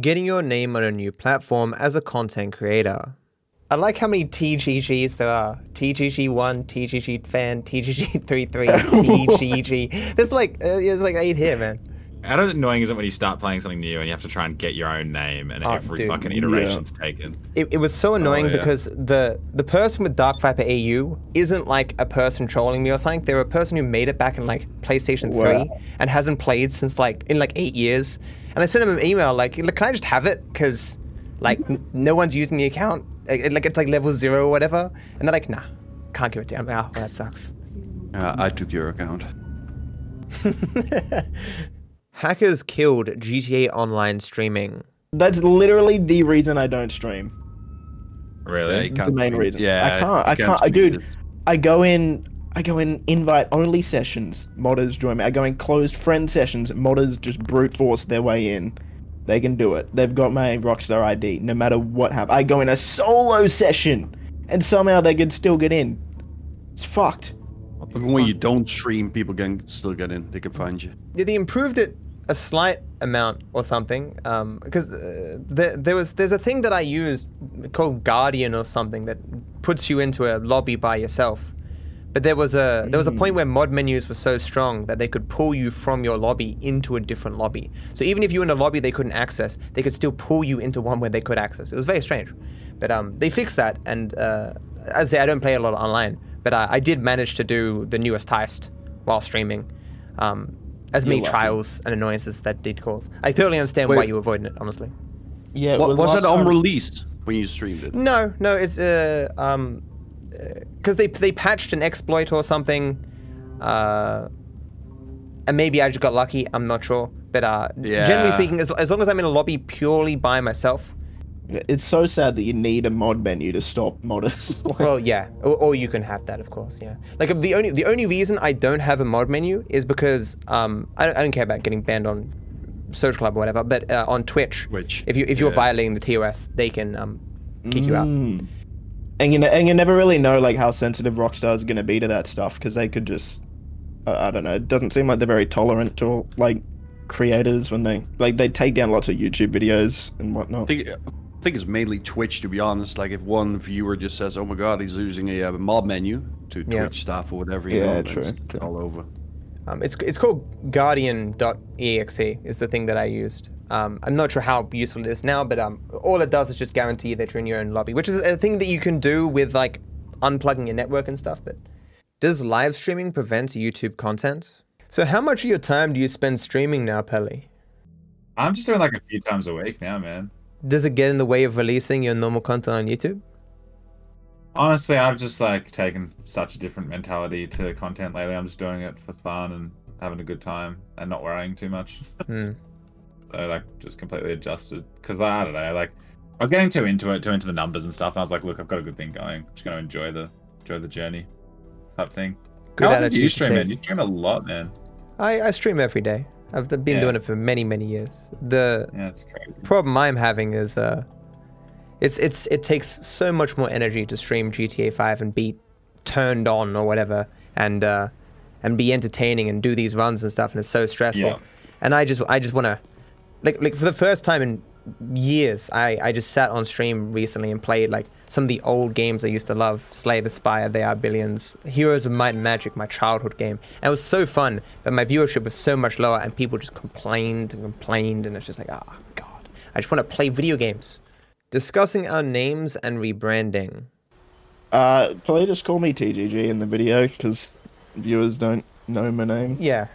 Getting your name on a new platform as a content creator. I like how many TGGs there are. TGG1, TGG fan, TGG33, TGG. There's like uh, there's like eight here, man. How annoying is it when you start playing something new and you have to try and get your own name and Oh, every dude, fucking iteration's taken? It, it was so annoying yeah. because the the person with Dark Viper AU isn't like a person trolling me or something. They're a person who made it back in like PlayStation Wow. 3 and hasn't played since like in like eight years. And I sent him an email like, can I just have it? Because like n- no one's using the account. Like, like it's like level zero or whatever. And they're like, nah, can't give it to him. Oh, well, that sucks. Uh, I took your account. Hackers killed GTA Online streaming. That's literally the reason I don't stream. Really? Yeah, you The can't main stream- reason. Yeah, I can't. I can't. I, stream dude. I go in. I go in invite only sessions. Modders join me. I go in closed friend sessions. Modders just brute force their way in. They can do it. They've got my Rockstar ID. No matter what happens, I go in a solo session, and somehow they can still get in. It's fucked. Even when you don't stream, people can still get in. They can find you. Yeah, they improved it a slight amount or something because uh, there, there was there's a thing that I used called Guardian or something that puts you into a lobby by yourself. But there was a there was a point where mod menus were so strong that they could pull you from your lobby into a different lobby. So even if you were in a lobby they couldn't access, they could still pull you into one where they could access. It was very strange, but um, they fixed that. And uh, as I say, I don't play a lot online, but I, I did manage to do the newest heist while streaming. Um, as many trials and annoyances that did cause. I totally understand why you were avoiding it, honestly. Yeah. What, well, was last that time- unreleased when you streamed it? No, no, it's uh um because they they patched an exploit or something, uh, and maybe I just got lucky. I'm not sure, but uh, Yeah. generally speaking, as, as long as I'm in a lobby purely by myself, It's so sad that you need a mod menu to stop modders. Like, well, yeah, or, or you can have that, of course, yeah. Like the only the only reason I don't have a mod menu is because um I don't, I don't care about getting banned on Social Club or whatever, but uh, on Twitch, Twitch, if you if you're yeah. violating the TOS, they can um kick you out. Mm. And you know, and you never really know like how sensitive Rockstar's gonna be to that stuff because they could just, I, I don't know. It doesn't seem like they're very tolerant to like creators when they like they take down lots of YouTube videos and whatnot. think, I think it's mainly Twitch, to be honest. Like, if one viewer just says, "Oh my God, he's using a uh, mod menu to Yeah. Twitch stuff or whatever," you Yeah, know, true, it's true. all over. Um, it's it's called Guardian.exe is the thing that I used. Um, I'm not sure how useful it is now, but um, all it does is just guarantee that you're in your own lobby, which is a thing that you can do with like unplugging your network and stuff. But does live streaming prevent YouTube content? So how much of your time do you spend streaming now, Pelly? I'm just doing like a few times a week now, man. Does it get in the way of releasing your normal content on YouTube? Honestly, I've just like taken such a different mentality to content lately. I'm just doing it for fun and having a good time and not worrying too much. Hmm. so like just completely adjusted because I don't know, like I was getting too into it, too into the numbers and stuff. And I was like, look, I've got a good thing going. I'm just gonna enjoy the enjoy the journey, type thing. Good How often do you stream, man? You stream a lot, man. I, I stream every day. I've been Yeah. doing it for many many years. The Yeah, problem I'm having is uh, it's it's it takes so much more energy to stream GTA 5 and be turned on or whatever, and uh, and be entertaining and do these runs and stuff, and it's so stressful. Yeah. And I just I just want to, like like for the first time in years, I I just sat on stream recently and played like some of the old games I used to love, Slay the Spire, They Are Billions, Heroes of Might and Magic, my childhood game, and it was so fun. But my viewership was so much lower, and people just complained and complained, and it's just like, oh god, I just want to play video games. Discussing our names and rebranding. Uh, probably just call me TGG in the video because viewers don't know my name. Yeah,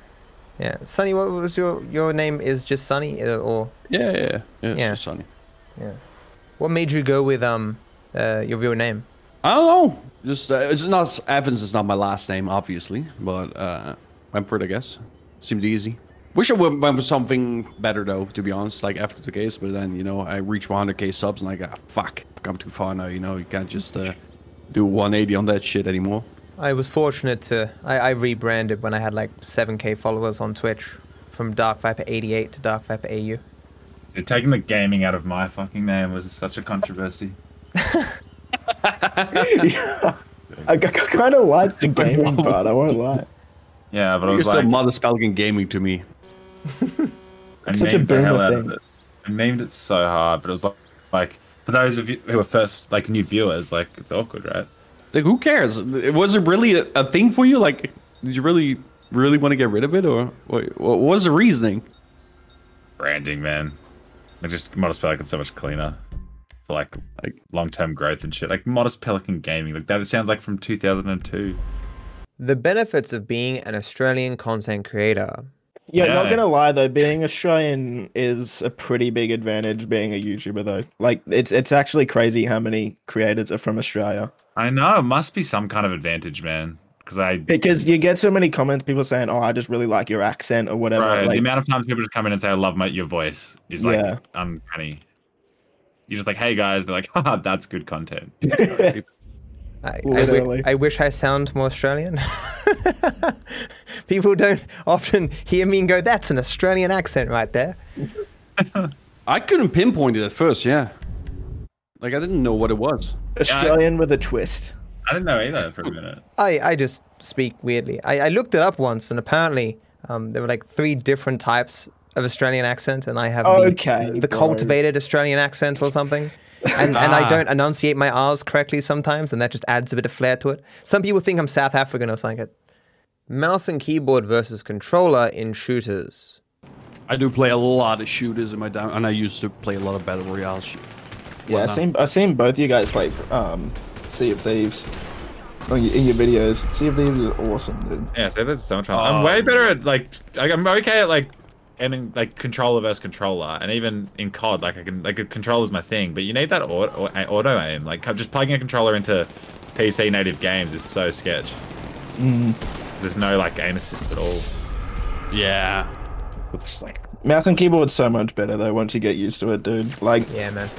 yeah. Sonny, what was your your name? Is just Sonny, uh, or Yeah, yeah, yeah. yeah it's Yeah. just Sonny. what made you go with um uh, your real name? I don't know. Just uh, it's not Evans. is not my last name, obviously, but uh, went for it. I guess seemed easy. Wish I would went for something better though, to be honest. Like after the case, but then you know I reached 100k subs and like ah, fuck, I'm too far now. You know you can't just uh, do 180 on that shit anymore. I was fortunate to I, I rebranded when I had like 7k followers on Twitch from Dark Viper 88 to Dark Viper AU. Dude, taking the gaming out of my fucking name was such a controversy. yeah. I, kind of like the gaming part. I won't lie. Yeah, but I You're was still like, mother spelling gaming to me. I such a named boomer thing. it. I memed it so hard, but it was like, like for those of you who are first like new viewers, like it's awkward, right? Like, who cares? Was it really a, a thing for you? Like, did you really, really want to get rid of it, or what, what was the reasoning? Branding, man. Like just Modest Pelican so much cleaner for like like long term growth and shit. Like Modest Pelican Gaming, like that. It sounds like from 2002. The benefits of being an Australian content creator. Yeah, not gonna lie though, being Australian is a pretty big advantage being a YouTuber though. Like it's it's actually crazy how many creators are from Australia. I know it must be some kind of advantage, man. Because I Because you get so many comments, people saying, Oh, I just really like your accent or whatever. Right, the amount of times people just come in and say, "I love my your voice," is like Yeah. uncanny. You're just like, "Hey guys," they're like, "Haha, that's good content." I, I. I wish I sound more Australian. People don't often hear me and go, "That's an Australian accent right there." I couldn't pinpoint it at first. Yeah, like I didn't know what it was. Australian with a twist. I didn't know either for a minute. I, I just speak weirdly. I, I looked it up once, and apparently um, there were like three different types of Australian accent, and I have Okay, the, the cultivated Australian accent or something. And, and I Ah. don't enunciate my R's correctly sometimes, and that just adds a bit of flair to it. Some people think I'm South African or something. Mouse and keyboard versus controller in shooters. I do play a lot of shooters in my down, and I used to play a lot of battle royale. Sh- Yeah, I've seen I've seen both you guys play um Sea of Thieves. On your, in your videos. Sea of Thieves is awesome, dude. Yeah, so there's so much fun. I'm way better at like, like I'm okay at like aiming like controller versus controller, and even in COD, like I can like a controller's my thing, but you need that auto, auto aim. Like just plugging a controller into PC native games is so sketch. Mm. There's no like aim assist at all. yeah, It's just like Mouse and keyboard's so much better though once you get used to it, dude. Like Yeah, man.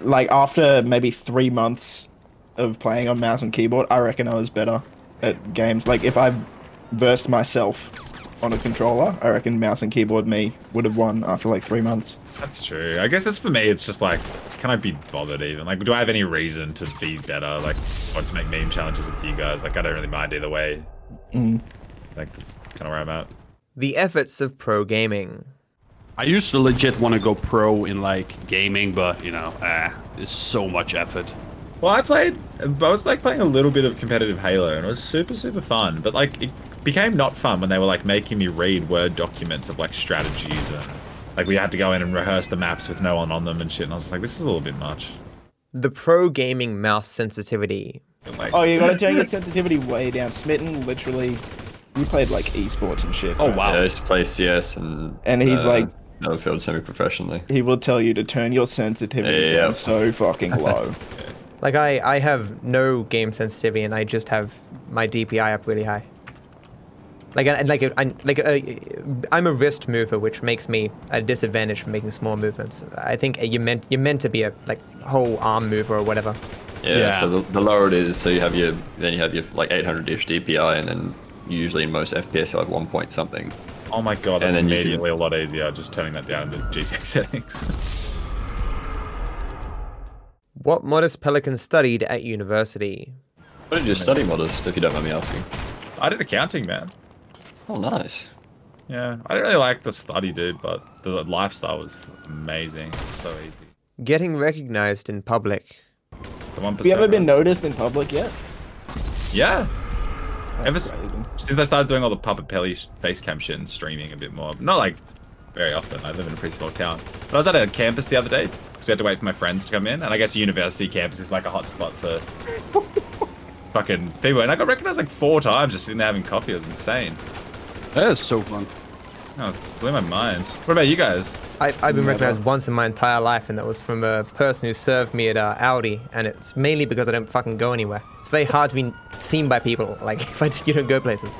Like after maybe three months of playing on mouse and keyboard, I reckon I was better at games. Like if I versed myself on a controller, I reckon mouse and keyboard me would have won after like three months. That's true. I guess that's for me. It's just like, can I be bothered even? Like, do I have any reason to be better? Like, or to make meme challenges with you guys? Like, I don't really mind either way. Mm. Like, that's kind of where I'm at. The efforts of pro gaming. I used to legit want to go pro in like gaming, but you know, ah, it's so much effort. Well, I played. I was like playing a little bit of competitive Halo, and it was super, super fun. But like, it became not fun when they were like making me read word documents of like strategies and like we had to go in and rehearse the maps with no one on them and shit. And I was like, this is a little bit much. The pro gaming mouse sensitivity. And, like, Oh, you gotta turn your sensitivity way down. Smitten literally, you played like esports and shit. Oh right? wow. Yeah, I used to play CS and And he's uh, like- Battlefield semi-professionally. He will tell you to turn your sensitivity Yeah. down so fucking low. Like I, I have no game sensitivity, and I just have my DPI up really high. Like and like I, like a, I'm a wrist mover, which makes me a disadvantage for making small movements. I think you're meant you're meant to be a like whole arm mover or whatever. Yeah, Yeah. so the, the lower it is, so you have your then you have your like 800-ish DPI, and then usually in most FPS you have one point something. Oh my god, And that's then you can- immediately a lot easier just turning that down into GTA settings. What Modest Pelican studied at university. What did you study, Modest, if you don't mind me asking? I did accounting, man. Oh, nice. Yeah, I didn't really like the study, dude, but the lifestyle was amazing. So easy. Getting recognized in public. Have you ever been noticed in public yet? Yeah. Ever That's s- crazy. since I started doing all the Puppet Pelly face cam shit and streaming a bit more. Not like very often. I live in a pretty small town. But I was at a campus the other day because we had to wait for my friends to come in, and I guess a university campus is like a hot spot for fucking people. And I got recognized like four times just sitting there having coffee. It was insane. That is so fun. Oh, it's blew my mind. What about you guys? I, I've been Never. recognized once in my entire life, and that was from a person who served me at uh, Aldi, and it's mainly because I don't fucking go anywhere. It's very hard to be seen by people, like if I, you don't go places.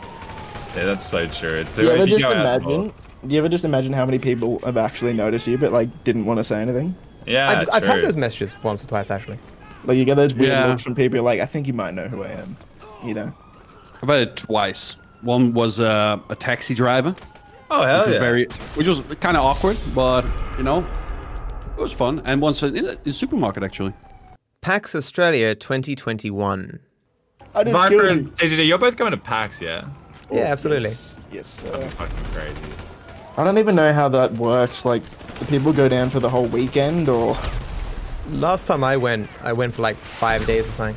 Yeah, that's so true. It's Do you ever if just go out more- imagine? Do you ever just imagine how many people have actually noticed you, but like didn't want to say anything? Yeah, I've, I've had those messages once or twice actually. Like you get those weird Yeah. looks from people, like I think you might know who I am. You know? I've had it twice. One was uh, a taxi driver, Oh hell which was yeah! very, which was kind of awkward, but you know, it was fun. And once in a, in a supermarket actually. PAX Australia 2021. I just Viper and you. TGG, you're both going to PAX, yeah? Yeah, oh, absolutely. Yes, yes That'd be sir. fucking crazy. I don't even know how that works. Like, Do people go down for the whole weekend or? Last time I went, I went for like five days or something.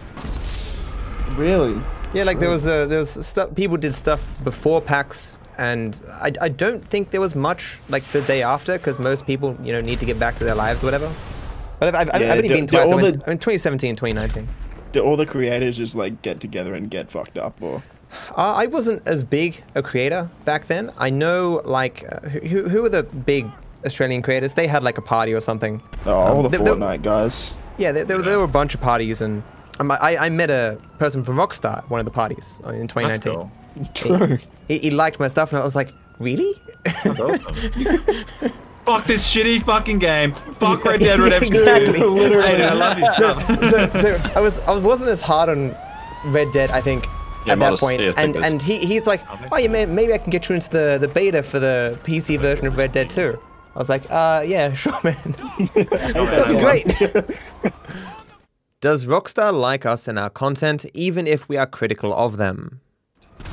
Really? Yeah, like there was a, there was stuff. People did stuff before PAX, and I, I don't think there was much like the day after because most people you know need to get back to their lives or whatever. But I've, I've, Yeah, I've only do- been do twice. I all went, the- I went 2017, 2019. Do all the creators just like get together and get fucked up or? Uh, I wasn't as big a creator back then. I know like uh, who who were the big Australian creators? They had like a party or something. Oh, all the there- there- Fortnite guys. Yeah, there, there, there were a bunch of parties, and um, I, I met a person from Rockstar at one of the parties uh, in 2019. That's cool. True. He, he liked my stuff, and I was like, really? Fuck this shitty fucking game. Fuck Red Dead Redemption 2. Exactly. Literally. Hey, I love your stuff. so, so I was I wasn't as hard on Red Dead, I think, Yeah, at that modest- point. yeah, and and he, he's like, oh yeah, man, maybe I can get you into the, the beta for the PC version of Red Dead 2. I was like, uh, yeah, sure, man. That'd be great. Does Rockstar like us and our content, even if we are critical of them?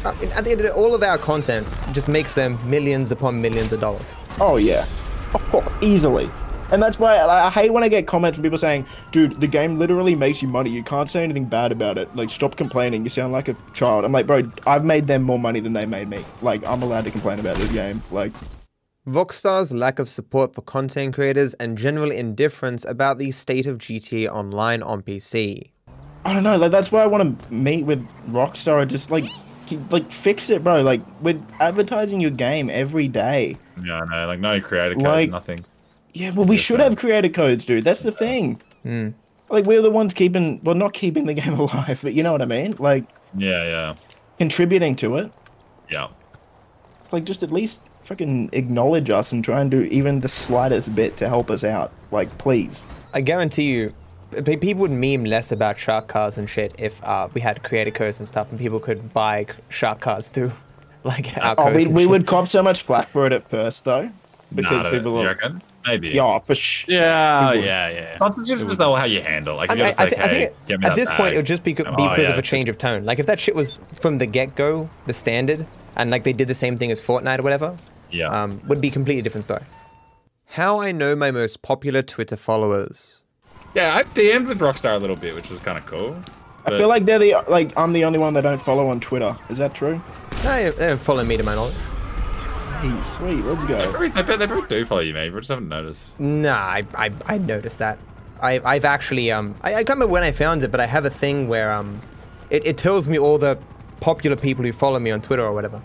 Uh, At the end of it, all of our content just makes them millions upon millions of dollars. Oh yeah, oh, easily. And that's why I, I hate when I get comments from people saying, "Dude, the game literally makes you money. You can't say anything bad about it. Like, stop complaining. You sound like a child." I'm like, bro, I've made them more money than they made me. Like, I'm allowed to complain about this game. Like, Rockstar's lack of support for content creators and general indifference about the state of GTA Online on PC. I don't know. Like, that's why I want to meet with Rockstar. Just like, like fix it, bro. Like, we're advertising your game every day. Yeah, no, like no creator code, Like- nothing. Yeah, well, we Yes, should sir. have creator codes, dude. That's the thing. Hmm. Like, we're the ones keeping, well, not keeping the game alive, but you know what I mean. Like, Yeah, yeah, contributing to it. yeah. It's like just at least fucking acknowledge us and try and do even the slightest bit to help us out. Like, please. I guarantee you, pe- people would meme less about shark cards and shit if uh, we had creator codes and stuff and people could buy shark cards through like our Oh, codes. we, and we shit. would cop so much flack for it at first, though, because Nah, don't- people you are. reckon? Maybe. Yeah, for sh- Yeah, People- yeah, yeah. Sponsorships is though how you handle. Like, I, mean, you're I, just I, like, I think get it, at that this point it would just be, be Oh, because yeah, of a change of tone. Like if that shit was from the get go, the standard, and like they did the same thing as Fortnite or whatever, Yeah. um, would be a completely different story. How I know my most popular Twitter followers. Yeah, I DM'd with Rockstar a little bit, which was kind of cool. I feel like they're the like I'm the only one they don't follow on Twitter. Is that true? No, they don't follow me to my knowledge. Hey, sweet, let's They go. probably, they, they probably do follow you, mate. We just haven't noticed. Nah, I, I, I noticed that. I, I've actually, um, I, I can't remember when I found it, but I have a thing where, um, it, it tells me all the popular people who follow me on Twitter or whatever.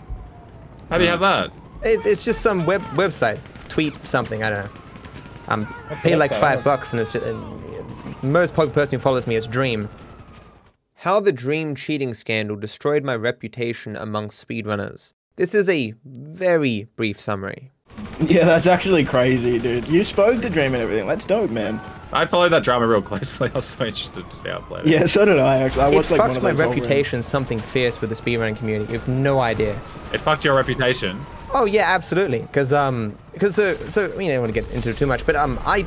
How do you have that? It's, it's just some web website, tweet something, I don't know. Um, pay like five bucks and it's just, and most popular person who follows me is Dream. How the Dream cheating scandal destroyed my reputation amongst speedrunners. This is a very brief summary. Yeah, that's actually crazy, dude. You spoke to Dream and everything. That's dope, man. I followed that drama real closely. I was so interested to see how it played. out. Yeah, so did I. Actually, I It watched like one of my those whole reputation something fierce with the speedrunning community. You have no idea. It fucked your reputation. Oh yeah, absolutely. Because um, because so so I mean, I don't want to get into it too much, but um, I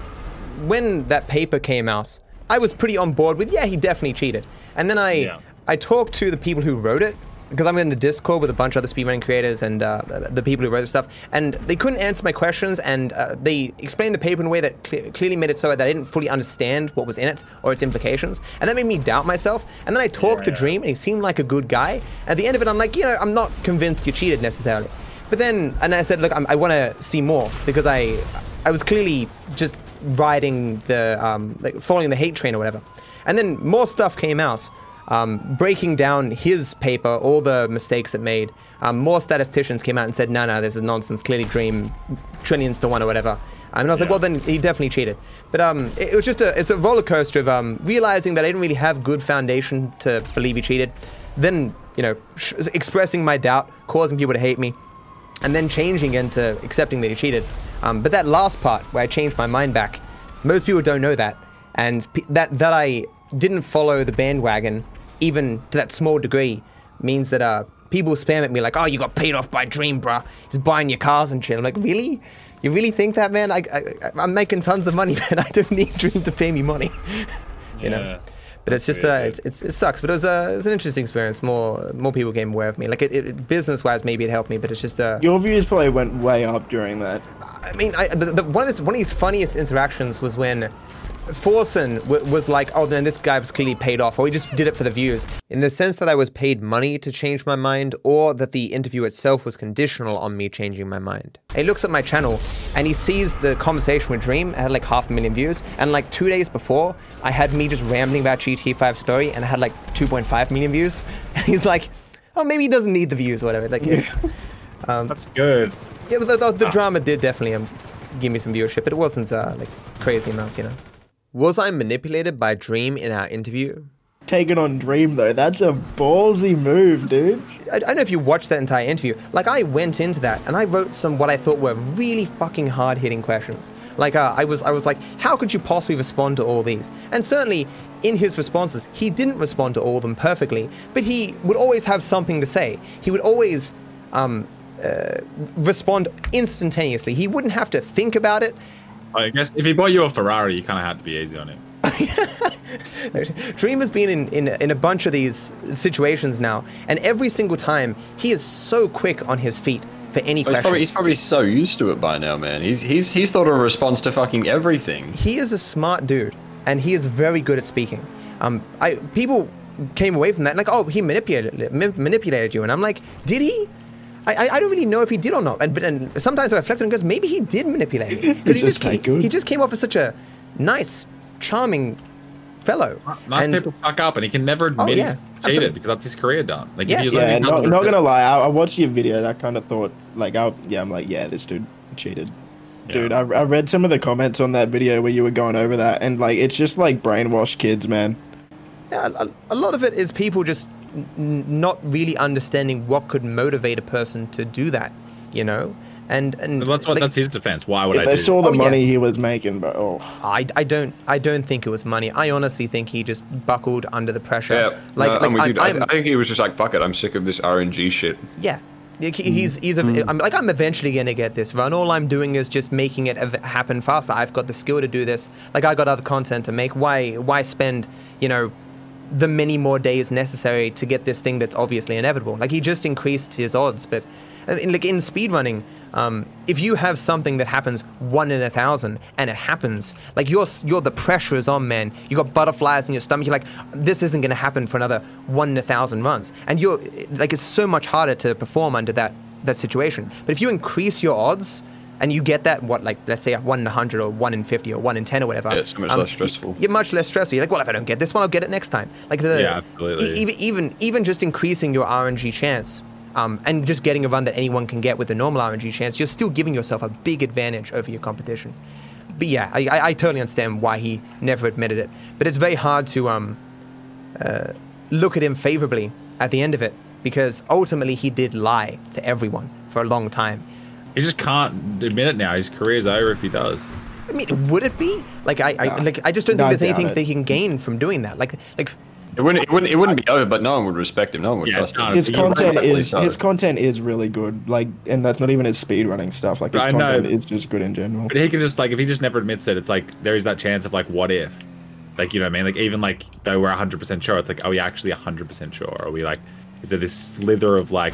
when that paper came out, I was pretty on board with yeah, he definitely cheated. And then I Yeah. I talked to the people who wrote it because I'm in the Discord with a bunch of other speedrunning creators and uh, the people who wrote the stuff, and they couldn't answer my questions, and uh, they explained the paper in a way that cle clearly made it so that I didn't fully understand what was in it or its implications, and that made me doubt myself. And then I talked to Yeah. Dream, and he seemed like a good guy. At the end of it, I'm like, you know, I'm not convinced you cheated necessarily. But then, and I said, look, I'm, I want to see more because I, I was clearly just riding the, um, like following the hate train or whatever. And then more stuff came out, um, breaking down his paper, all the mistakes it made. Um, more statisticians came out and said, no, no, this is nonsense. Clearly, Dream trillions to one or whatever. And I was like, well, then he definitely cheated. But um, it, it was just a, it's a roller coaster of um, realizing that I didn't really have good foundation to believe he cheated. Then, you know, sh- expressing my doubt, causing people to hate me and then changing into accepting that he cheated. Um, but that last part where I changed my mind back, most people don't know that, and that that I didn't follow the bandwagon, even to that small degree, means that uh, people spam at me like, "Oh, you got paid off by Dream, bruh. He's buying your cars and shit." I'm like, "Really? You really think that, man? I, I I'm making tons of money, man. I don't need Dream to pay me money." you know. But it's just uh, it's, it's, it sucks. But it was uh, it was an interesting experience. More more people became aware of me. Like it, it business wise, maybe it helped me. But it's just uh, Your views probably went way up during that. I mean, I, the, the, one of this, one of these funniest interactions was when Forsen w- was like, "Oh, then this guy was clearly paid off, or he just did it for the views." In the sense that I was paid money to change my mind, or that the interview itself was conditional on me changing my mind. He looks at my channel and he sees the conversation with Dream. I had like half a million views, and like two days before, I had me just rambling about GTA 5 story, and I had like 2.5 million views. And he's like, "Oh, maybe he doesn't need the views, or whatever." Like, it's, That's good. yeah, but the, the, the drama did definitely um, give me some viewership, but it wasn't uh, like crazy amounts, you know. Was I manipulated by Dream in our interview? Taking on Dream though, that's a ballsy move, dude. I, I don't know if you watched that entire interview. Like, I went into that and I wrote some what I thought were really fucking hard hitting questions. Like, uh, I was I was like, how could you possibly respond to all these? And certainly, in his responses, he didn't respond to all of them perfectly, but he would always have something to say. He would always um, uh, respond instantaneously. He wouldn't have to think about it. I guess if he bought you a Ferrari, you kind of had to be easy on him. Dream has been in, in, in a bunch of these situations now, and every single time he is so quick on his feet for any He's question. probably, he's probably so used to it by now, man. He's he's he's thought of a response to fucking everything. he is a smart dude, and he is very good at speaking. Um, I people came away from that like, oh, he manipulated manipulated you, and I'm like, did he? I, I- I don't really know if he did or not, and but and sometimes I reflect on it because maybe he did manipulate me because he just just that he, good. he just came off as such a nice, charming fellow. Nice and people fuck up, and he can never oh, admit Oh, yeah, he's cheated absolutely. because that's his career done. Like, Yes. if you Yeah, let not, not gonna lie, I, I watched your video and I kind of thought, like, I, yeah, I'm like, yeah, this dude cheated. Dude, I, I read some of the comments on that video where you were going over that, and like, it's just like brainwashed kids, man. Yeah, a, a lot of it is people just n- not really understanding what could motivate a person to do that, you know. And and That's what. like, that's his defense. Why would If I they do? saw the Oh, yeah. money he was making, but oh, I, I don't I don't think it was money. I honestly think he just buckled under the pressure. Yeah, like no, like I'm I'm. I, think he was just like, fuck it, I'm sick of this RNG shit. yeah. Like, he- He's mm. he's a, mm. I'm like I'm eventually gonna get this run. All I'm doing is just making it ev- happen faster. I've got the skill to do this. Like I got other content to make. Why why spend you know the many more days necessary to get this thing that's obviously inevitable? Like he just increased his odds. But uh, in, like in speedrunning, um, if you have something that happens one in a thousand and it happens, like you're you're the pressure is on, man. You got butterflies in your stomach. You're like, this isn't gonna happen for another one in a thousand runs, and you're like, it's so much harder to perform under that that situation. But if you increase your odds. And you get that, what, like, let's say 1 in 100 or 1 in 50 or 1 in 10 or whatever. Yeah, it's so much um, less stressful. You're much less stressful. You're like, well, if I don't get this one, I'll get it next time. Like, the, Yeah, absolutely. e- even, even, even just increasing your RNG chance um, and just getting a run that anyone can get with a normal RNG chance, you're still giving yourself a big advantage over your competition. But yeah, I, I, I totally understand why he never admitted it. But it's very hard to um, uh, look at him favorably at the end of it because ultimately he did lie to everyone for a long time. He just can't admit it now. His career's over if he does. I mean, would it be like I, I Nah. like I just don't No, think there's anything it. they can gain from doing that. Like like It wouldn't, it wouldn't, it wouldn't be over, but no one would respect him. No one would Yeah, trust no, him. his content is so. his content is really good. Like, and that's not even his speedrunning stuff. Like, his I know. content is just good in general. But he can just like if he just never admits it, it's like there is that chance of like what if, like you know what I mean? Like even like though we're hundred percent sure, it's like are we actually hundred percent sure? Are we like is there this slither of like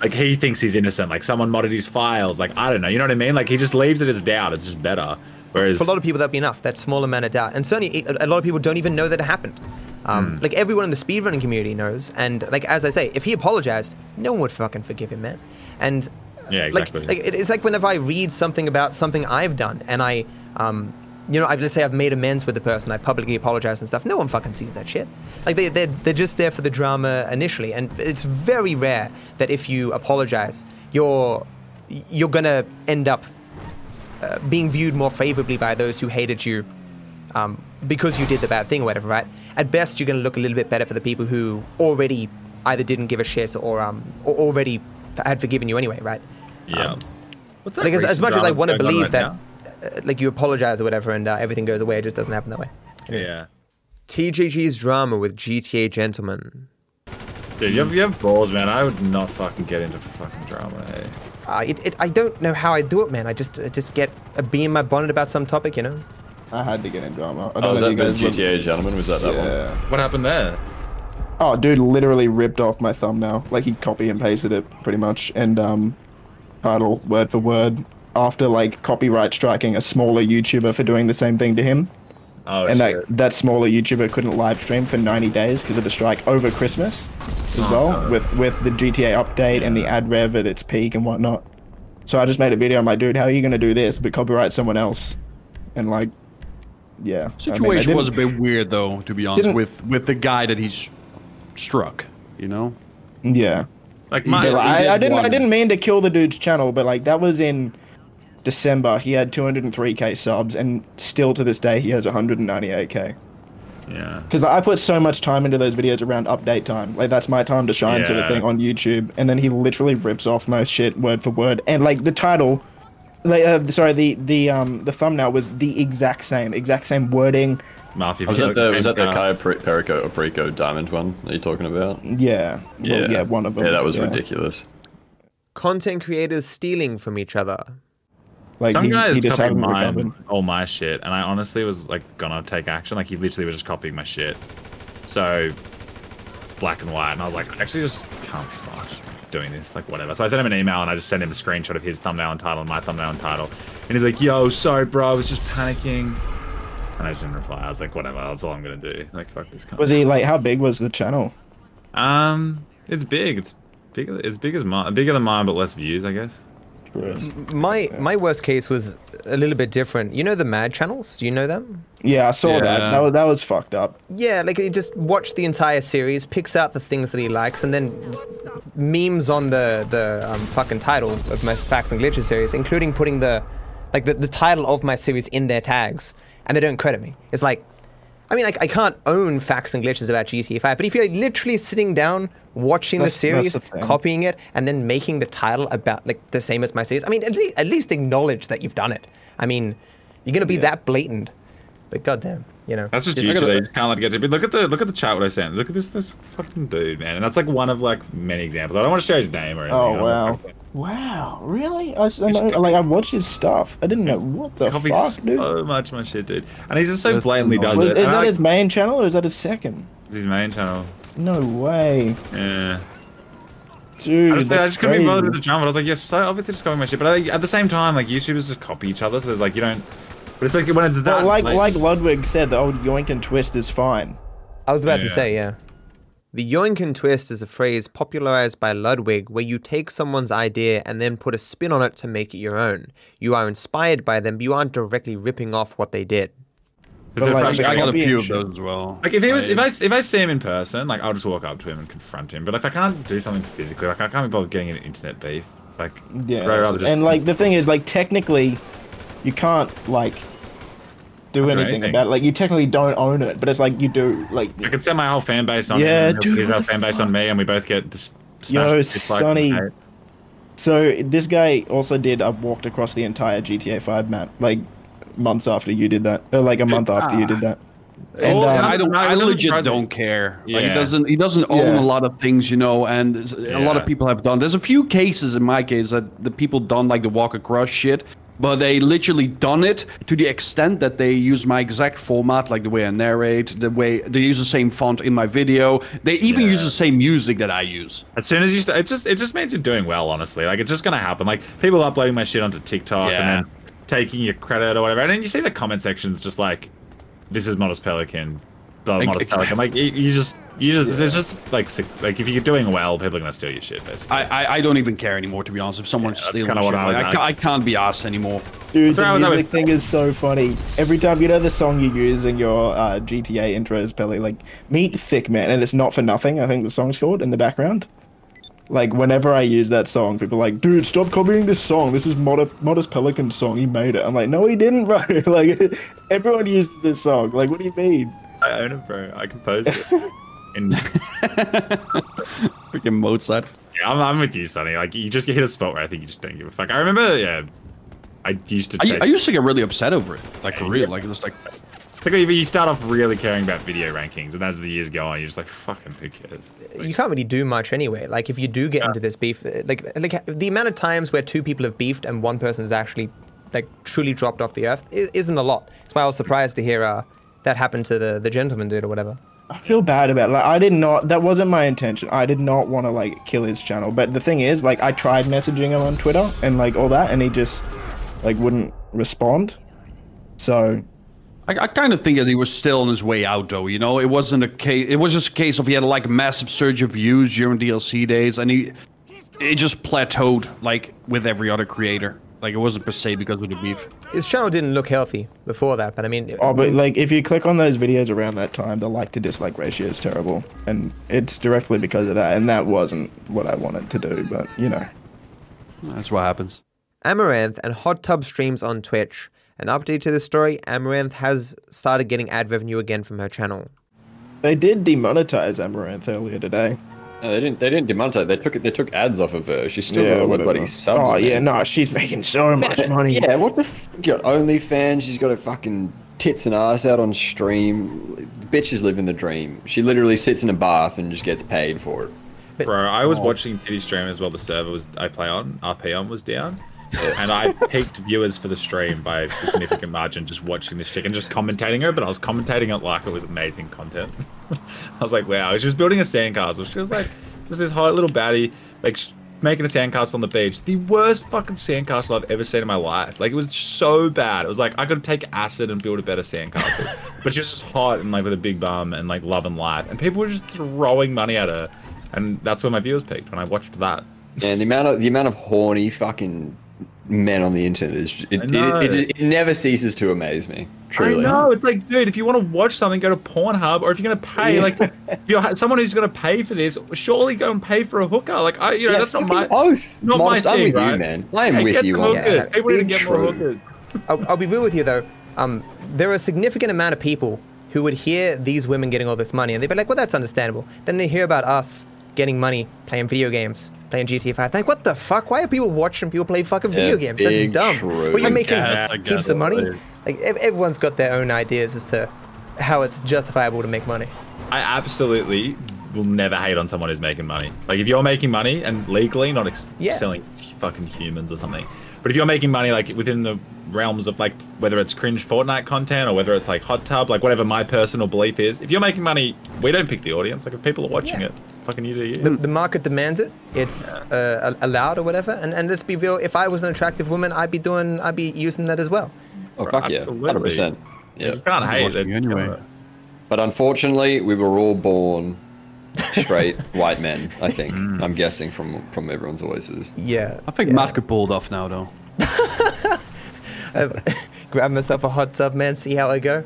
like he thinks he's innocent? Like someone modded his files? Like I don't know. You know what I mean? Like he just leaves it as doubt. It's just better. Whereas for a lot of people that'd be enough. That small amount of doubt, and certainly a lot of people don't even know that it happened. Um, Like everyone in the speedrunning community knows, and like as I say, if he apologized, no one would fucking forgive him, man. And Yeah, like, exactly. like it- it's like whenever I read something about something I've done, and I, um, you know, I've, let's say I've made amends with the person, I've publicly apologized and stuff. No one fucking sees that shit. Like they they're, they're just there for the drama initially, and it's very rare that if you apologize, you're you're gonna end up uh, being viewed more favorably by those who hated you um, because you did the bad thing or whatever, right? At best, you're going to look a little bit better for the people who already either didn't give a shit or um or already had forgiven you anyway, right? yeah. um, What's that Like as, as much as I want to believe right that, uh, like you apologize or whatever and uh, everything goes away, it just doesn't happen that way. now? Yeah. TGG's drama with GTA Gentleman. Dude, you have, you have balls, man. I would not fucking get into fucking drama. Hey. Uh, it, it, I don't know how I do it, man. I just I just get a bee in my bonnet about some topic, you know. I had to get in drama. I Oh, don't was know that if the guys GTA gentleman? Was that that one? Yeah. What happened there? Oh, dude, literally ripped off my thumbnail. Like he copy and pasted it pretty much, and um, title word for word after like copyright striking a smaller YouTuber for doing the same thing to him, Oh, and shit. that that smaller YouTuber couldn't live stream for 90 days because of the strike over Christmas as Oh, well, no. with with the GTA update and the ad rev at its peak and whatnot. So I just made a video. I'm like, dude, how are you gonna do this but copyright someone else? And like, yeah, I mean, I Situation was a bit weird though, to be honest, with with the guy that he's struck. You know. yeah. like my, did- like, I, did I didn't. I didn't mean to kill the dude's channel, but like that was in December. He had 203k subs, and still to this day he has 198k. yeah. Because I put so much time into those videos around update time. Like that's my time to shine, sort of thing on YouTube. And then he literally rips off most shit word for word. And like the title, like, uh, sorry, the the um the thumbnail was the exact same, exact same wording. Mafia. Was that the was that the car? Cayo Pre- Perico or Perico diamond one that you're talking about? Yeah, well, yeah, one of them. Yeah, that was yeah. ridiculous. Content creators stealing from each other. Like Some he, guys he just copied mine, all my shit, and I honestly was like gonna take action. Like he literally was just copying my shit. So black and white, and I was like, I actually just can't be fucked doing this. Like whatever. So I sent him an email and I just sent him a screenshot of his thumbnail and title and my thumbnail and title. And he's like, Yo, sorry, bro, I was just panicking. And I just didn't reply. I was like, whatever, that's all I'm gonna do. Like fuck this. Cunt. Was he like how big was the channel? Um, it's big. It's big. It's big as mine. Bigger than mine, but less views, I guess. My my worst case was a little bit different. You know the Mad channels? Do you know them? Yeah, I saw that. Yeah. That was that was fucked up. Yeah, like he just watched the entire series, picks out the things that he likes, and then memes on the the um, fucking title of my facts and glitches series, including putting the like the, the title of my series in their tags, and they don't credit me. It's like, I mean, like I can't own facts and glitches about GTA 5, but if you're literally sitting down watching That's- the series, the copying it, and then making the title about like the same as my series, I mean, at least at least acknowledge that you've done it. I mean, you're gonna be that blatant, but goddamn, you know. That's just just- YouTube. They just can't let it get to. But look at the look at the chat. What I sent. Look at this this fucking dude, man. And that's like one of like many examples. I don't want to share his name or anything. Oh wow, not- wow, really? I, s- I know, like I watched his stuff. I didn't know what the Copies fuck, dude. so much my shit, dude. And he's just so That's blatantly does Was, it. is And that like- his main channel or is that his second? his main channel? No way, Yeah. dude. I just, I just couldn't be bothered with crazy. the drama. But I was like, you're so obviously just copying my shit. But I, at the same time, like YouTubers just copy each other. So there's like you don't. But it's like when it's that. Well, like blatant- like Ludwig said, the old yoink and twist is fine. I was about to say, yeah. The yoink and twist is a phrase popularized by Ludwig where you take someone's idea and then put a spin on it to make it your own. You are inspired by them, but you aren't directly ripping off what they did. It's a like, fresh- I got a few of those as well. Like if he was, if I- I if I see him in person, like I'll just walk up to him and confront him. But if I can't do something physically, like I can't be bothered getting an internet beef. Like Yeah, rather just and like the thing is, like technically, you can't like do anything anything. about it. Like you technically don't own it, but it's like you do. Like I could set my whole fan base on Yeah, him. dude, He's what our the fan base on me, and we both get dis- Yo, smashed, disliked, and Sonny. So this guy also did a walked across the entire GTA 5 map, like months after you did that, or like a month after you did that. And Oh, um, I don't. I legit surprise don't care. Like he doesn't. He doesn't own Yeah. a lot of things, you know. And s- a lot of people have done. There's a few cases in my case that the people done like the walk across shit, but they literally done it to the extent that they use my exact format, like the way I narrate, the way they use the same font in my video. They even use the same music that I use. As soon as you start, it just it just means you're doing well. Honestly, like it's just gonna happen. Like people uploading my shit onto TikTok Yeah. and then taking your credit or whatever, and then you see the comment sections just like, "This is Modest Pelican." Blah, Like- Modest Pelican. Like you, you just, you just, it's just like, sick- like if you're doing well, people are gonna steal your shit, basically. I, I, I don't even care anymore, to be honest. If someone's Yeah, that's stealing kinda what shit, I like, I, like. ca- I can't be asked anymore. Dude, What's the wrong music with- thing is so funny. Every time you know the song you use in your uh, GTA intros, Pelly, like "Meet Thick Man," and it's not for nothing. I think the song's called in the background. Like whenever I use that song, people are like, "Dude, stop copying this song. This is Mod- Modest Pelican's song. He made it." I'm like, "No, he didn't, bro. like everyone uses this song. Like, what do you mean?" I own it, bro. I composed it. and Freaking Mozart. yeah, I'm, I'm with you, Sonny. Like you just hit a spot where I think you just don't give a fuck. I remember, yeah, I used to. I, I used to get really upset over it, like for real. Like it was like, It's like you you start off really caring about video rankings, and as the years go on, you're just like, fucking who cares? You can't really do much anyway. Like if you do get into this beef, uh, like like the amount of times where two people have beefed and one person has actually like truly dropped off the earth isn't a lot. That's why I was surprised to hear uh, that happened to the the gentleman dude or whatever. I feel bad about it. Like I did not. That wasn't my intention. I did not want to like kill his channel. But the thing is, like, I tried messaging him on Twitter and like all that, and he just like wouldn't respond. So I, I kind of think that he was still on his way out, though. You know, it wasn't a case. It was just a case of he had like a massive surge of views during DLC days, and he it just plateaued like with every other creator. Like it wasn't per se because of the beef. His channel didn't look healthy before that, but I mean, Oh, but like if you click on those videos around that time, the like to dislike ratio is terrible, and it's directly because of that. And that wasn't what I wanted to do, but you know. That's what happens. Amouranth and Hot Tub streams on Twitch. An update to this story: Amouranth has started getting ad revenue again from her channel. They did demonetize Amouranth earlier today. No, they didn't. They didn't demonetize. They took it. They took ads off of her. She's still got all the whatever. bloody subs. Oh yeah, no, she's making so much money. Yeah, what the? F- you got OnlyFans. She's got her fucking tits and ass out on stream. Bitches living the dream. She literally sits in a bath and just gets paid for it. Bro, I was oh. watching Titty stream as well. The server was I play on RP on was down, and I peaked viewers for the stream by a significant margin. Just watching this chick and just commentating her, but I was commentating it like it was amazing content. I was like, wow. She was building a sandcastle. She was like, was this hot little baddie like making a sandcastle on the beach. The worst fucking sandcastle I've ever seen in my life. Like it was so bad. It was like I could take acid and build a better sandcastle. but she was just hot and like with a big bum and like loving life, and people were just throwing money at her. And that's where my viewers peaked when I watched that. And the amount of the amount of horny fucking men on the internet is it, I it, it, it, never ceases to amaze me. Truly. I know. It's like, dude, if you want to watch something, go to Pornhub, or if you're gonna pay, like, if you're someone who's gonna pay for this, surely go and pay for a hooker. Like, I, you know, Yeah, that's not my. oath. not Modest, my I'm thing, with right? you, man. I am Hey, with get you the on hookers. that. People need to Big get more hookers. I'll, I'll be real with you though. Um, there are a significant amount of people who would hear these women getting all this money and they'd be like, well, that's understandable. Then they hear about us getting money playing video games, playing GTA 5. They're like, what the fuck? Why are people watching people play fucking video games? That's dumb. true. Well, you're making guess, I guess heaps of money. it is. Like ev- everyone's got their own ideas as to how it's justifiable to make money. I absolutely will never hate on someone who's making money. Like, if you're making money and legally, not ex- Yeah. selling fucking humans or something, but if you're making money like within the realms of like whether it's cringe Fortnite content or whether it's like hot tub, like whatever my personal belief is, if you're making money, we don't pick the audience. Like, if people are watching Yeah. it, fucking you do you. The, the market demands it. It's uh, allowed or whatever. And, and let's be real. If I was an attractive woman, I'd be doing, I'd be using that as well. Oh fuck yeah, hundred percent. Yeah, You can't hate it. anyway. but unfortunately, we were all born straight white men. I think Hmm. I'm guessing from from everyone's voices. Yeah. I think yeah. Matt could pull it off now, though. grab myself a hot tub, man. See how I go.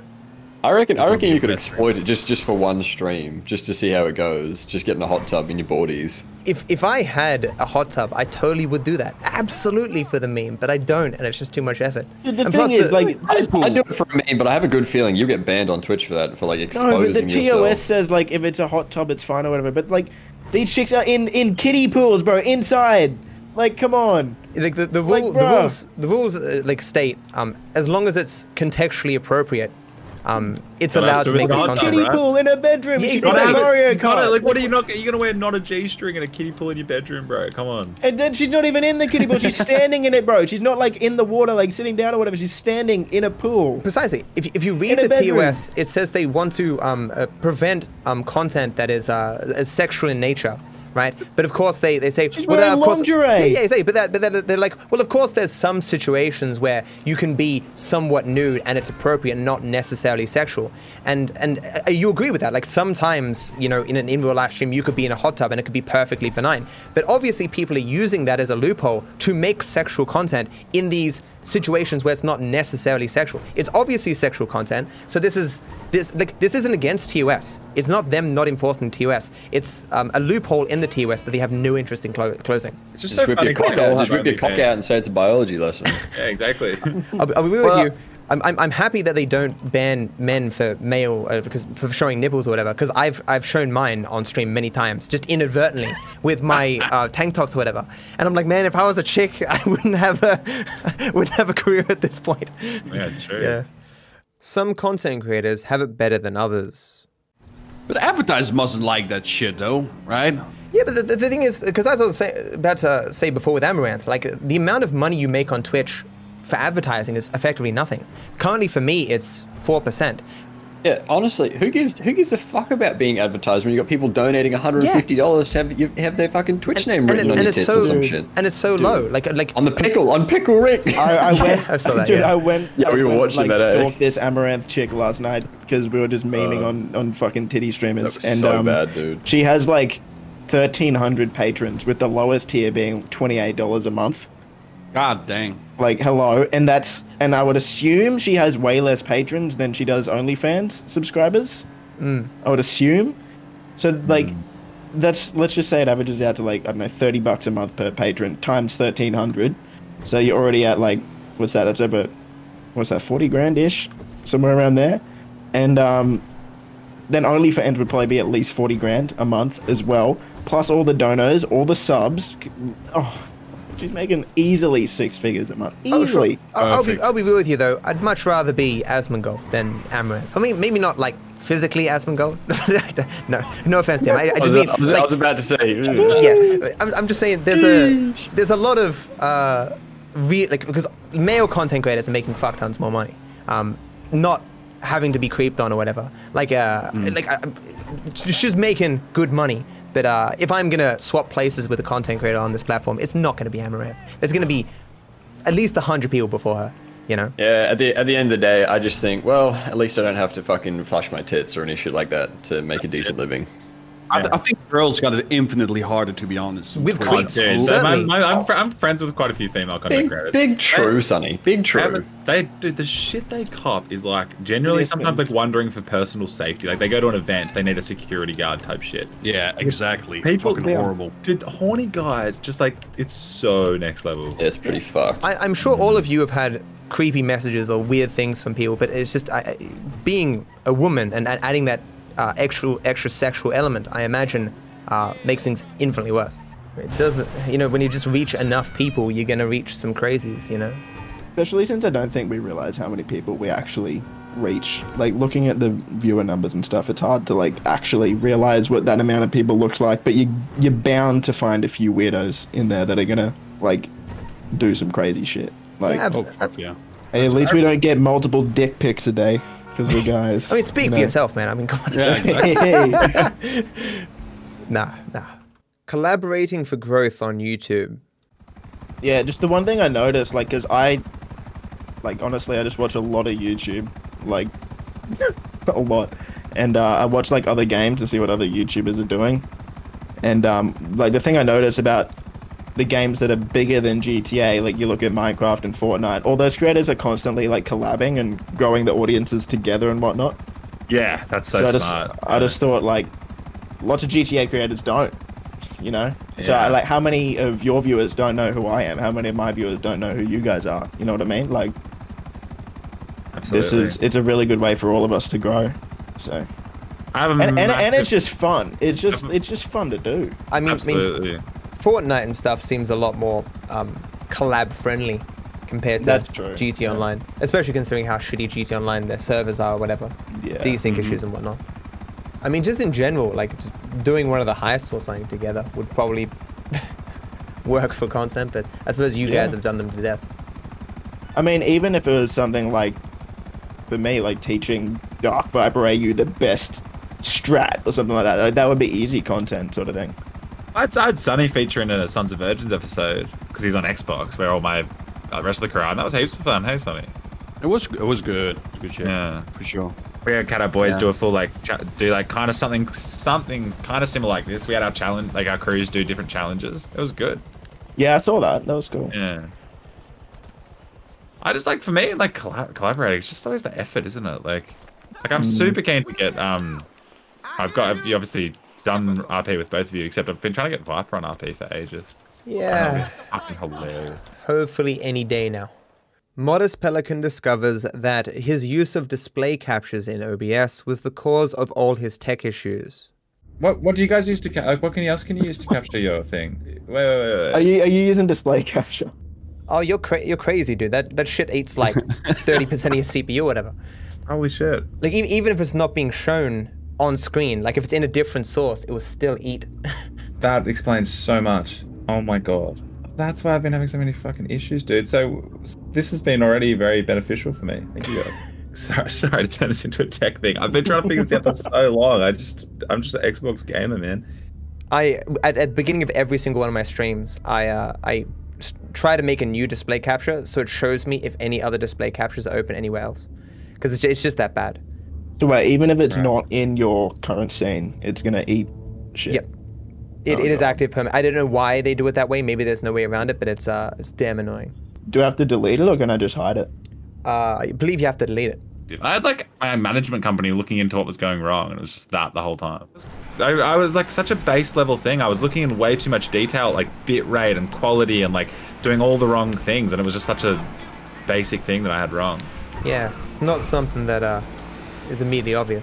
I reckon. I reckon you could exploit it just just for one stream, just to see how it goes. Just getting a hot tub in your boardies. If if I had a hot tub, I totally would do that. Absolutely for the meme, but I don't, and it's just too much effort. The And thing plus is, the- like, I, I do it for a meme, but I have a good feeling you get banned on Twitch for that for like exposing. no, but the TOS yourself. says like if it's a hot tub, it's fine or whatever. But like, these chicks are in in kiddie pools, bro, inside. Like, come on. like the, the, Like, the rules the rules uh, like state um as long as it's contextually appropriate um it's But allowed to after make it's this hot tub, content Kiddie pool in a bedroom. Yeah, She's exactly. playing Mario You gotta- Kart. like, what are you not? You're gonna wear not a G string and a kiddie pool in your bedroom, bro? Come on. And then she's not even in the kiddie pool. She's standing in it, bro. She's not like in the water, like sitting down or whatever. She's standing in a pool. Precisely. If, if you read In the. TOS, it says they want to um, uh, prevent um, content that is uh, is sexual in nature, right? But of course they, they say She's well, wearing of course, lingerie. Yeah, yeah, exactly. But that, but that, they're like, well, of course, there's some situations where you can be somewhat nude and it's appropriate, not necessarily sexual. And and uh, you agree with that? Like sometimes, you know, in an in real live stream, you could be in a hot tub and it could be perfectly benign. But obviously, people are using that as a loophole to make sexual content in these situations where it's not necessarily sexual. It's obviously sexual content. So this is this like this isn't against TOS. It's not them not enforcing TOS. It's um, a loophole in the TOS that they have no interest in clo- closing. It's just, Just so whip funny. your cock out. Just have your cock out and say it's a biology lesson. Yeah, exactly. I'll, I'll be real Well- with you. I'm, I'm, I'm happy that they don't ban men for male uh, because for showing nipples or whatever. Because I've I've shown mine on stream many times, just inadvertently with my uh, tank tops or whatever. And I'm like, man, if I was a chick, I wouldn't have a wouldn't have a career at this point. yeah, true. Yeah. Some content creators have it better than others. But advertisers mustn't like that shit, though, right? Yeah, but the, the, the thing is, because as I was say, about to say before with Amouranth, like the amount of money you make on Twitch for advertising is effectively nothing. Currently, for me, it's four percent. Yeah, honestly, who gives who gives a fuck about being advertised when you got people donating one hundred and fifty dollars to have you have their fucking Twitch name And, written it- on and your it's tits so or some shit? and it's so low. Like like On the pickle, on pickle Rick. I, I went, I saw that, dude. yeah. I went. Yeah, I we were went, watching like, that, eh? Stalked this Amouranth chick last night because we were just memeing Uh, on on fucking titty streamers, that was and so um, bad, dude. She has like thirteen hundred patrons, with the lowest tier being twenty eight dollars a month. God dang. Like hello, and that's and I would assume she has way less patrons than she does OnlyFans subscribers. Mm. I would assume. So like, that's let's just say it averages out to like I don't know thirty bucks a month per patron times thirteen hundred. So you're already at like what's that? That's over what's that forty grand ish, somewhere around there, and um, then OnlyFans would probably be at least forty grand a month as well, plus all the donors, all the subs. Oh, she's making easily six figures a month. Oh, sure. Easily. I'll, I'll be Perfect. I'll be real with you though. I'd much rather be Asmongold than Amouranth. I mean, maybe not like physically Asmongold. no, no offense to him. I, I I just was, mean I was, I was about to say. yeah. I'm, I'm just saying there's a there's a lot of uh, re- like because male content creators are making fuck tons more money. Um, not having to be creeped on or whatever. Like uh, like uh, she's making good money. But uh, if I'm gonna swap places with a content creator on this platform, it's not gonna be Amouranth. There's gonna be at least hundred people before her. You know. Yeah, at the at the end of the day, I just think, well, at least I don't have to fucking flush my tits or any shit like that to make a decent living. I, th- I think girls got it infinitely harder, to be honest. With Twitch. creeps. Yeah, so Certainly. my, my, I'm, fr- I'm friends with quite a few female content Big, creators. big true, They- Sonny. Big true. They, they dude, the shit they cop is like generally It is, sometimes man. like wondering for personal safety. Like they go to an event, they need a security guard type shit. Yeah, exactly. People Fucking horrible. Dude, horny guys, just like it's so next level. Yeah, it's pretty fucked. I, I'm sure all of you have had creepy messages or weird things from people, but it's just I, I- being a woman and, and adding that uh, extra extra sexual element. I imagine uh, makes things infinitely worse. It doesn't, you know, when you just reach enough people, you're gonna reach some crazies, you know. Especially since I don't think we realize how many people we actually reach. Like looking at the viewer numbers and stuff, it's hard to like actually realize what that amount of people looks like. But you you're bound to find a few weirdos in there that are gonna like do some crazy shit. Like Yeah, abs- Oh, fuck yeah. hey, at least we don't get multiple dick pics a day because we're guys. I mean, speak you for know? yourself, man. I mean, come on. Yeah, exactly. Hey, hey. Nah, nah. Collaborating for growth on YouTube. Yeah, just the one thing I noticed, like, cause I, like, honestly, I just watch a lot of YouTube, like, a lot, and uh, I watch like other games to see what other YouTubers are doing, and um, like the thing I notice about the games that are bigger than GTA, like you look at Minecraft and Fortnite, all those creators are constantly like collabing and growing the audiences together and whatnot. Yeah, that's so, So I just, smart. I just thought like, lots of GTA creators don't, you know. So Yeah. I, like, how many of your viewers don't know who I am? How many of my viewers don't know who you guys are? You know what I mean? Like, Absolutely. this is it's a really good way for all of us to grow. So I have a and and, and it's just fun. It's just it's just fun to do. I mean, I mean, absolutely. Fortnite and stuff seems a lot more um, collab friendly compared to GT yeah. Online, especially considering how shitty GT Online their servers are or whatever. Yeah. Desync Mhm. issues and whatnot. I mean, just in general, like doing one of the heists or something together would probably work for content, but I suppose you Yeah. guys have done them to death. I mean, even if it was something like, for me, like teaching Dark Viper AU the best strat or something like that, like, that would be easy content sort of thing. I'd, I'd Sonny feature in a Sons of Virgins episode because he's on Xbox, where all my uh, rest of the crew. And that was heaps of fun. Hey, Sonny. It was it was good. It was good shit. Yeah. For sure. We had Cat Our Boys Yeah. do a full like do like kind of something something kind of similar like this. We had our challenge like our crews do different challenges. It was good. Yeah, I saw that. That was cool. Yeah. I just like for me like collab- collaborating. It's just always the effort, isn't it? Like, like I'm super keen to get um. I've got I've obviously done RP with both of you, except I've been trying to get Viper on RP for ages. Yeah. Fucking hilarious. Hopefully any day now. Modest Pelican discovers that his use of display captures in OBS was the cause of all his tech issues. What what do you guys use to ca- like? What can you else can you use to capture your thing? Wait wait wait wait. Are you are you using display capture? Oh, you're cra- you're crazy, dude. That that shit eats like thirty percent of your CPU or whatever. Holy shit! Like e- even if it's not being shown on screen, like if it's in a different source, it will still eat. That explains so much. Oh my god. That's why I've been having so many fucking issues, dude. So this has been already very beneficial for me. Thank you guys. Sorry, sorry to turn this into a tech thing. I've been trying to figure this out for so long. I just, I'm just an Xbox gamer, man. I at, at the beginning of every single one of my streams, I uh, I s- try to make a new display capture so it shows me if any other display captures are open anywhere else, because it's, it's just that bad. So wait, even if it's Right. not in your current scene, it's gonna eat shit. Yep. It, Oh, it is active permanent. I don't know why they do it that way. Maybe there's no way around it, but it's uh it's damn annoying. Do I have to delete it or can I just hide it? Uh, I believe you have to delete it. I had like my management company looking into what was going wrong, and it was just that the whole time. I, I was like such a base level thing. I was looking in way too much detail, like bit rate and quality, and like doing all the wrong things, and it was just such a basic thing that I had wrong. Yeah, it's not something that uh is immediately obvious.